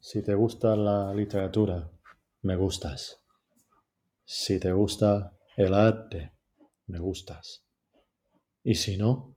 Si te gusta la literatura, me gustas. Si te gusta el arte, me gustas. Y si no,